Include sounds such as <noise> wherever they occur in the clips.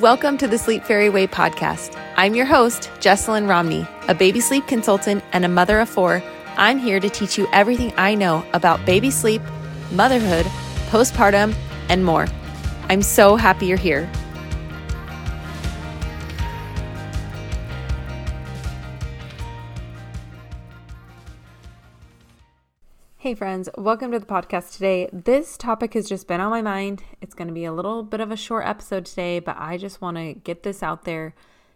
Welcome to the Sleep Fairy Way podcast. I'm your host, Jesselyn Romney, a baby sleep consultant and a mother of four. I'm here to teach you everything I know about baby sleep, motherhood, postpartum, and more. I'm so happy you're here. Hey, friends, welcome to the podcast today. This topic has just been on my mind. It's going to be a little bit of a short episode today, but I just want to get this out there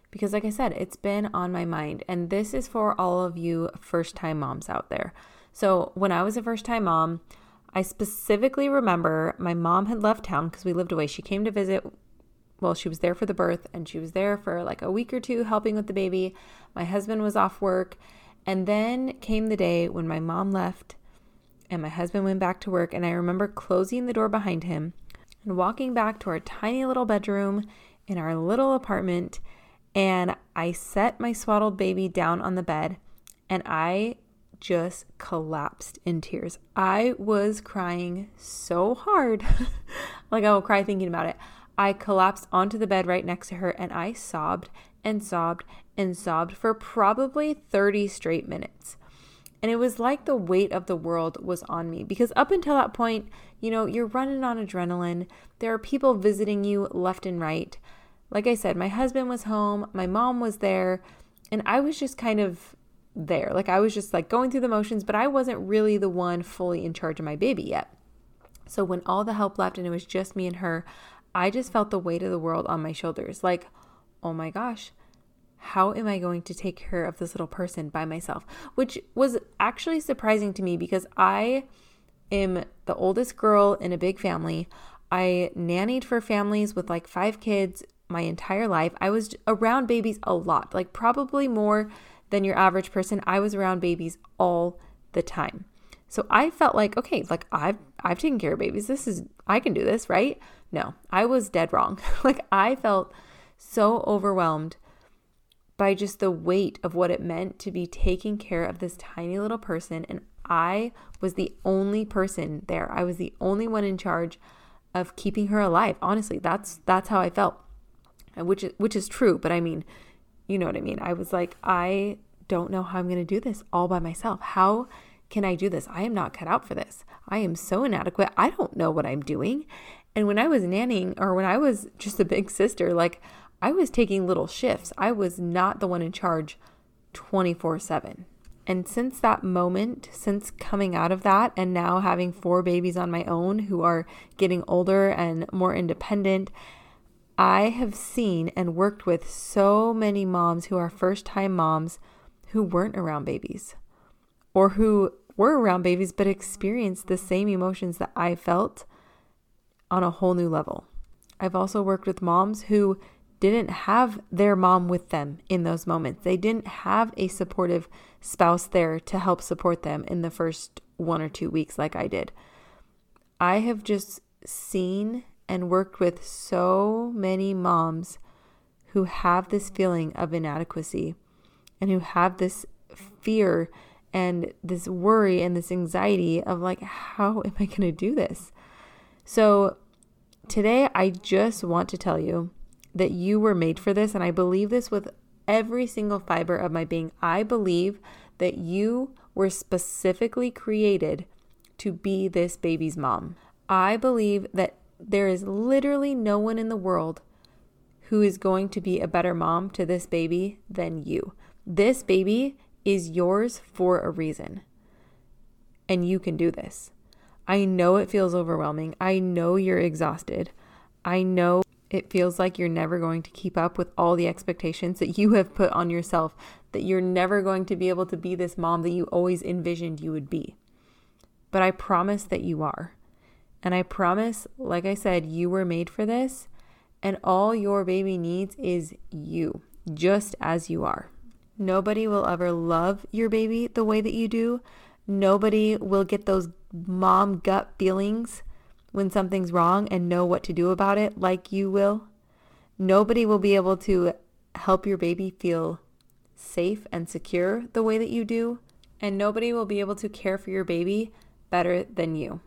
because, like I said, it's been on my mind. And this is for all of you first time moms out there. So, when I was a first time mom, I specifically remember my mom had left town because we lived away. She came to visit. Well, she was there for the birth and she was there for like a week or two helping with the baby. My husband was off work. And then came the day when my mom left and my husband went back to work. And I remember closing the door behind him and walking back to our tiny little bedroom in our little apartment. And I set my swaddled baby down on the bed and I just collapsed in tears. I was crying so hard. <laughs> like I will cry thinking about it. I collapsed onto the bed right next to her and I sobbed and sobbed and sobbed for probably 30 straight minutes. And it was like the weight of the world was on me because up until that point, you know, you're running on adrenaline. There are people visiting you left and right. Like I said, my husband was home, my mom was there, and I was just kind of there. Like I was just like going through the motions, but I wasn't really the one fully in charge of my baby yet. So when all the help left and it was just me and her, I just felt the weight of the world on my shoulders. Like, oh my gosh, how am I going to take care of this little person by myself? Which was actually surprising to me because I am the oldest girl in a big family. I nannied for families with like five kids my entire life. I was around babies a lot, like probably more than your average person. I was around babies all the time. So I felt like, okay, like I've I've taken care of babies. This is I can do this, right? No, I was dead wrong. <laughs> like I felt so overwhelmed by just the weight of what it meant to be taking care of this tiny little person. And I was the only person there. I was the only one in charge of keeping her alive. Honestly, that's that's how I felt. Which is which is true, but I mean, you know what I mean. I was like, I don't know how I'm to do this all by myself. How can I do this? I am not cut out for this. I am so inadequate. I don't know what I'm doing. And when I was nannying or when I was just a big sister, like I was taking little shifts. I was not the one in charge 24 7. And since that moment, since coming out of that, and now having four babies on my own who are getting older and more independent, I have seen and worked with so many moms who are first time moms who weren't around babies or who were around babies but experienced the same emotions that I felt on a whole new level. I've also worked with moms who didn't have their mom with them in those moments. They didn't have a supportive spouse there to help support them in the first one or two weeks, like I did. I have just seen and worked with so many moms who have this feeling of inadequacy and who have this fear and this worry and this anxiety of like, how <laughs> am I going to do this? So, today I just want to tell you that you were made for this. And I believe this with every single fiber of my being. I believe that you were specifically created to be this baby's mom. I believe that there is literally no one in the world who is going to be a better mom to this baby than you. This baby is yours for a reason. And you can do this. I know it feels overwhelming. I know you're exhausted. I know it feels like you're never going to keep up with all the expectations that you have put on yourself, that you're never going to be able to be this mom that you always envisioned you would be. But I promise that you are. And I promise, like I said, you were made for this, and all your baby needs is you, just as you are. Nobody will ever love your baby the way that you do. Nobody will get those mom gut feelings when something's wrong and know what to do about it like you will. Nobody will be able to help your baby feel safe and secure the way that you do. And nobody will be able to care for your baby better than you.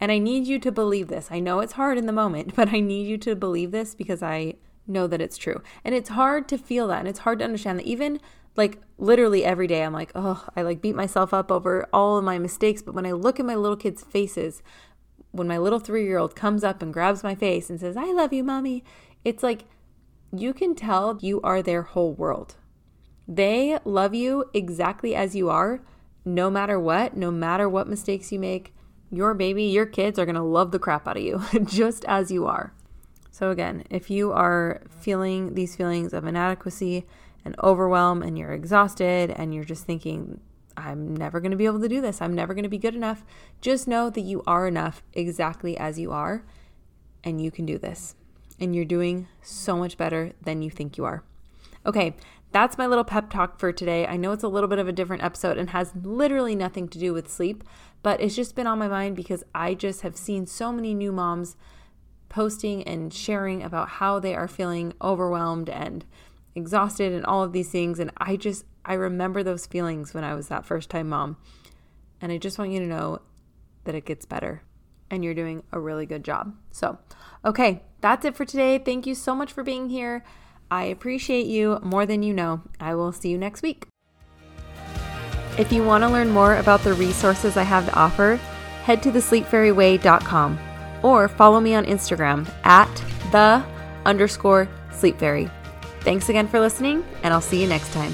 And I need you to believe this. I know it's hard in the moment, <laughs> but I need you to believe this because I know that it's true. And it's hard to feel that and it's hard to understand that even like literally every day I'm like, "Oh, I like beat myself up over all of my mistakes." But when I look at my little kids' faces, when my little 3-year-old comes up and grabs my face and says, "I love you, Mommy." It's like you can tell you are their whole world. They love you exactly as you are, no matter what, no matter what mistakes you make. Your baby, your kids are going to love the crap out of you <laughs> just as you are. So, again, if you are feeling these feelings of inadequacy and overwhelm and you're exhausted and you're just thinking, I'm never going to be able to do this, I'm never going to be good enough, just know that you are enough exactly as you are and you can do this. And you're doing so much better than you think you are. Okay, that's my little pep talk for today. I know it's a little bit of a different episode and has literally nothing to do with sleep, but it's just been on my mind because I just have seen so many new moms posting and sharing about how they are feeling overwhelmed and exhausted and all of these things. And I just, I remember those feelings when I was that first time mom. And I just want you to know that it gets better and you're doing a really good job. So, okay, that's it for today. Thank you so much for being here. I appreciate you more than you know. I will see you next week. If you want to learn more about the resources I have to offer, head to thesleepfairyway.com or follow me on Instagram at the underscore sleep fairy. Thanks again for listening, and I'll see you next time.